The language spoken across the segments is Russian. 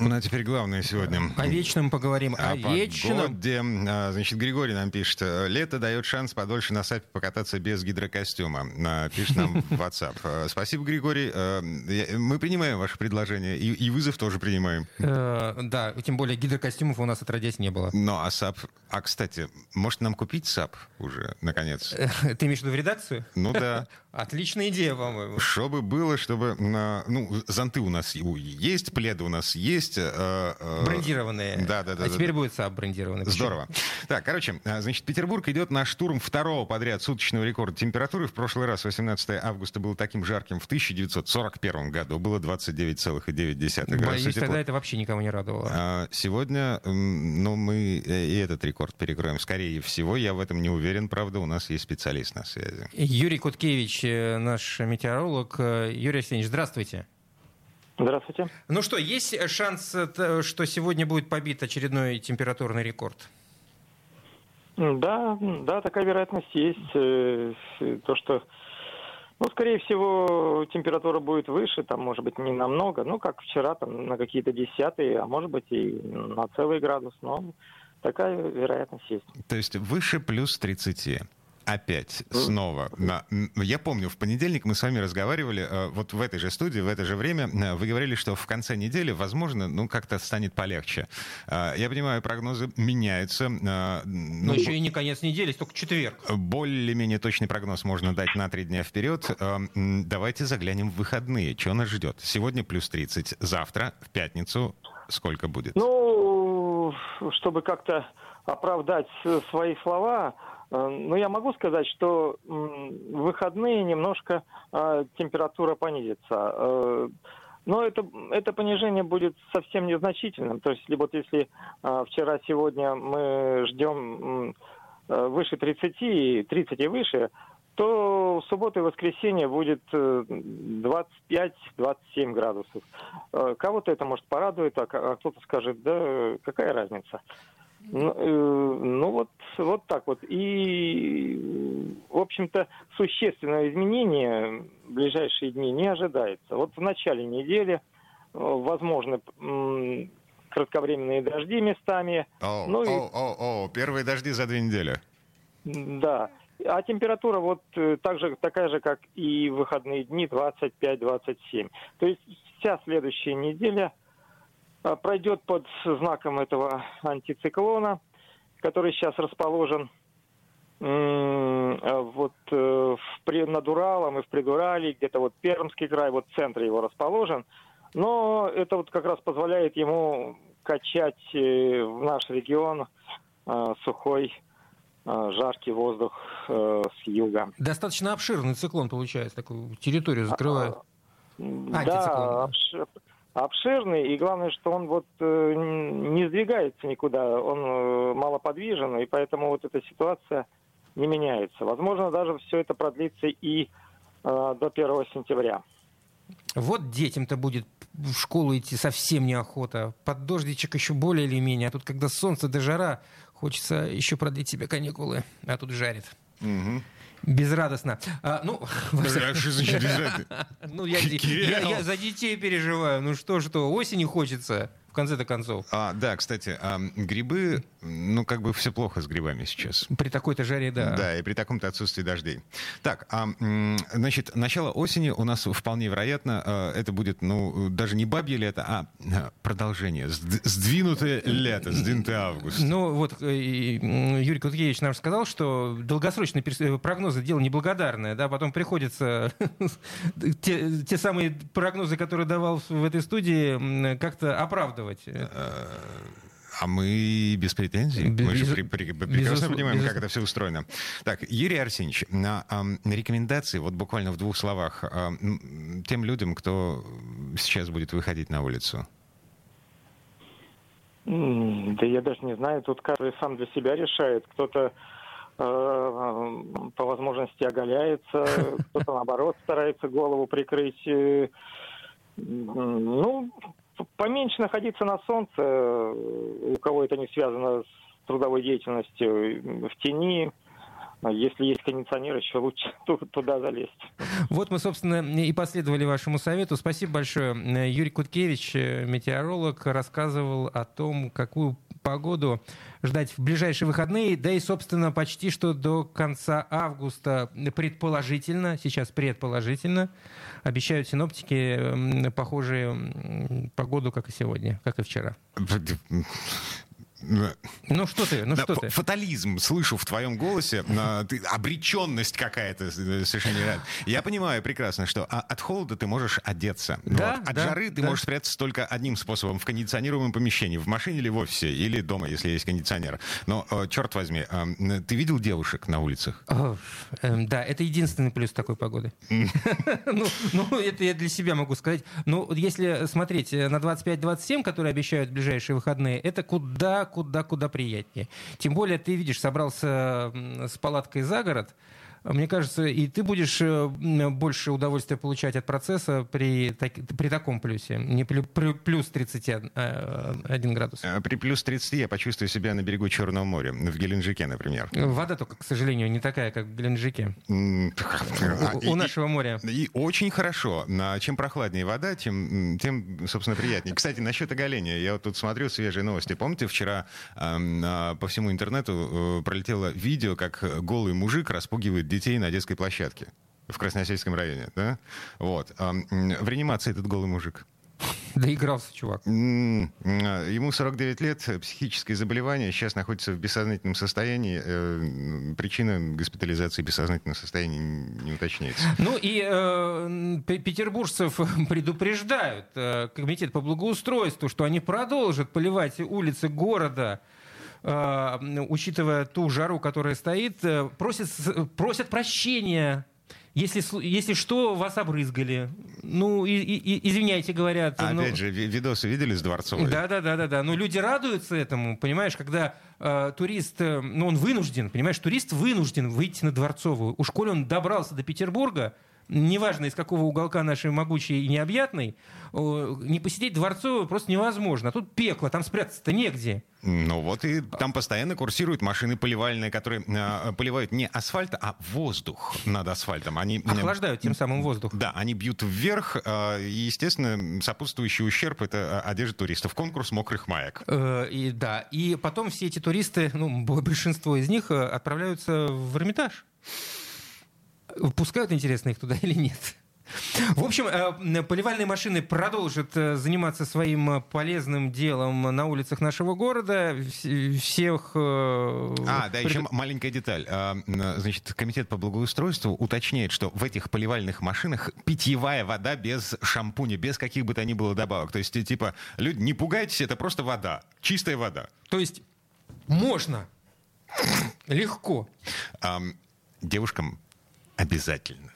Ну, а теперь главное сегодня. О вечном поговорим. О, О вечном. погоде. А, Значит, Григорий нам пишет. Лето дает шанс подольше на сапе покататься без гидрокостюма. Пишет нам в WhatsApp. А, Спасибо, Григорий. Я- Мы принимаем ваше предложение. И, и вызов тоже принимаем. Э, да, тем более гидрокостюмов у нас отродясь не было. Ну, а САП... А, кстати, может нам купить САП уже, наконец? Э, Ты имеешь в виду в редакцию? Ну да. Отличная идея, по-моему. Чтобы было, чтобы... Ну, зонты у нас есть, пледы у нас есть. э, э, Брендированные. Да, да, да. А да, теперь да. будет САП брендированный. Здорово. Так, короче, а, значит, Петербург идет на штурм второго подряд суточного рекорда температуры. В прошлый раз, 18 августа, было таким жарким. В 1941 году было 29,9 градуса Боюсь, тепла. тогда это вообще никого не радовало. А, Сегодня, ну, мы э, и этот рекорд перекроем. Скорее всего, я в этом не уверен, правда, у нас есть специалист на связи. Юрий Куткевич, э, наш метеоролог. Э, Юрий Арсеньевич, здравствуйте. Здравствуйте. Ну что, есть шанс, э, что сегодня будет побит очередной температурный рекорд? Да, да, такая вероятность есть. Э, То, что, ну, скорее всего, температура будет выше, там, может быть, не намного, ну, как вчера, там, на какие-то десятые, а может быть, и на целый градус, но такая вероятность есть. То есть выше плюс 30. Опять, снова. Я помню, в понедельник мы с вами разговаривали, э, вот в этой же студии, в это же время, э, вы говорили, что в конце недели, возможно, ну, как-то станет полегче. Э, Я понимаю, прогнозы меняются. э, Но ну, еще и не конец недели, только четверг. более-менее точный прогноз можно дать на три дня вперед. Давайте заглянем в выходные. Что нас ждет? Сегодня плюс 30, завтра, в пятницу, сколько будет? Ну, чтобы как-то оправдать свои слова, э, ну, я могу сказать, что в выходные немножко э, температура понизится. Э, Но это, это понижение будет совсем незначительным. То есть, вот если вчера-сегодня мы ждем выше 30, 30 и выше, то в субботу и воскресенье будет э, 25-27 градусов. Кого-то это может порадует, а а кто-то скажет, да какая разница. Ну, э, ну вот, вот так вот. И, в общем-то, существенного изменения в ближайшие дни не ожидается. Вот в начале недели э, возможны м, кратковременные дожди местами. О, ну и- о, о, о, первые дожди за две недели. Да. А температура вот э, так же, такая же, как и в выходные дни, 25-27. То есть вся следующая неделя пройдет под знаком этого антициклона, который сейчас расположен а, вот э, в, над Уралом и в Придурале, где-то вот Пермский край, вот в центре его расположен. Но это вот как раз позволяет ему качать э, в наш регион э, сухой э, жаркий воздух э, с юга. Достаточно обширный циклон получается, такую территорию закрывает. да, антициклон. Обшир- обширный, и главное, что он вот э, не сдвигается никуда, он э, малоподвижен, и поэтому вот эта ситуация не меняется. Возможно, даже все это продлится и э, до 1 сентября. Вот детям-то будет в школу идти совсем неохота. Под дождичек еще более или менее. А тут, когда солнце до жара, хочется еще продлить себе каникулы. А тут жарит. Мгм. Безрадостно. А, ну, всяком- А что значит бежать? ну я, я- я за детей переживаю. Ну что, что, осени хочется, в конце-то концов. А, да, кстати, а, грибы, ну, как бы все плохо с грибами сейчас. При такой-то жаре, да. Да, и при таком-то отсутствии дождей. Так, а, значит, начало осени у нас вполне вероятно, э, это будет, ну, даже не бабье лето, а э, продолжение, сд- сдвинутое лето, сдвинутый август. Ну вот э, Юрий Куткевич нам сказал, что долгосрочные э, прогнозы дело неблагодарное, да, потом приходится те, те самые прогнозы, которые давал в этой студии, как-то оправдывать. А мы без претензий. Без- мы же при- при- без- прекрасно без- понимаем, без- как это все устроено. Так, Юрий Арсеньевич, на, на рекомендации, вот буквально в двух словах, тем людям, кто сейчас будет выходить на улицу. Да я даже не знаю, тут каждый сам для себя решает. Кто-то э, по возможности оголяется, кто-то наоборот старается голову прикрыть. Э, Ну, поменьше находиться на солнце, э, кого это не связано с трудовой деятельностью в тени, а если есть кондиционер, еще лучше туда залезть. Вот мы, собственно, и последовали вашему совету. Спасибо большое. Юрий Куткевич, метеоролог, рассказывал о том, какую погоду ждать в ближайшие выходные, да и, собственно, почти что до конца августа предположительно, сейчас предположительно, обещают синоптики похожие погоду, как и сегодня, как и вчера. Ну что ты, ну да, что ты? Фатализм слышу в твоем голосе, ты, обреченность какая-то э, совершенно нереальная. Я понимаю прекрасно, что а, от холода ты можешь одеться. Да, вот. От да, жары ты да. можешь спрятаться только одним способом, в кондиционируемом помещении, в машине или в офисе, или дома, если есть кондиционер. Но, черт возьми, ты видел девушек на улицах? Эм, да, это единственный плюс такой погоды. Ну, ну, это я для себя могу сказать. Ну, если смотреть э, на 25-27, которые обещают в ближайшие выходные, это куда куда-куда приятнее. Тем более ты видишь, собрался с палаткой за город, мне кажется, и ты будешь э, больше удовольствия получать от процесса при, так, при таком плюсе, не при, при плюс 31 э, градус. При плюс 30 я почувствую себя на берегу Черного моря, в Геленджике, например. Вода только, к сожалению, не такая, как в Геленджике. У нашего моря. И очень хорошо. Чем прохладнее вода, тем, тем, собственно, приятнее. Кстати, насчет оголения. Я вот тут смотрю свежие новости. Помните, вчера а, по всему интернету э, пролетело видео, как голый мужик распугивает детей на детской площадке в Красносельском районе, да? Вот. В реанимации этот голый мужик. Доигрался, чувак. Ему 49 лет, психическое заболевание, сейчас находится в бессознательном состоянии. Э, причина госпитализации бессознательного состояния не уточняется. Ну и э, петербуржцев предупреждают э, комитет по благоустройству, что они продолжат поливать улицы города учитывая ту жару, которая стоит, э, просят, просят прощения если, если что, вас обрызгали. Ну, и, и, извиняйте, говорят. А ну, опять же, видосы видели с Дворцовой? Да, да, да, да, да. Но люди радуются этому, понимаешь, когда э, турист, э, ну, он вынужден, понимаешь, турист вынужден выйти на Дворцовую. Уж коли он добрался до Петербурга, неважно из какого уголка нашей могучей и необъятной, не посидеть Дворцовую просто невозможно. А тут пекло, там спрятаться-то негде. Ну вот и там постоянно курсируют машины поливальные, которые э, поливают не асфальт, а воздух над асфальтом. Они охлаждают тем самым воздух. Да, они бьют вверх, э, и, естественно, сопутствующий ущерб это одежда туристов. Конкурс мокрых маек. Э, и, да, и потом все эти туристы, ну, большинство из них отправляются в Эрмитаж. Пускают, интересно, их туда или нет? В общем, э, поливальные машины продолжат э, заниматься своим э, полезным делом на улицах нашего города. Всех... А, да, еще маленькая деталь. Значит, Комитет по благоустройству уточняет, что в этих поливальных машинах питьевая вода без шампуня, без каких бы то ни было добавок. То есть, типа, люди, не пугайтесь, это просто вода, чистая вода. То есть, можно, легко. Девушкам Обязательно.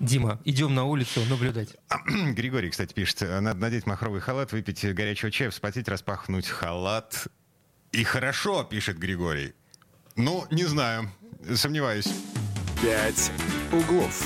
Дима, идем на улицу наблюдать. Григорий, кстати, пишет, надо надеть махровый халат, выпить горячего чая, вспотеть, распахнуть халат. И хорошо, пишет Григорий. Ну, не знаю, сомневаюсь. Пять углов.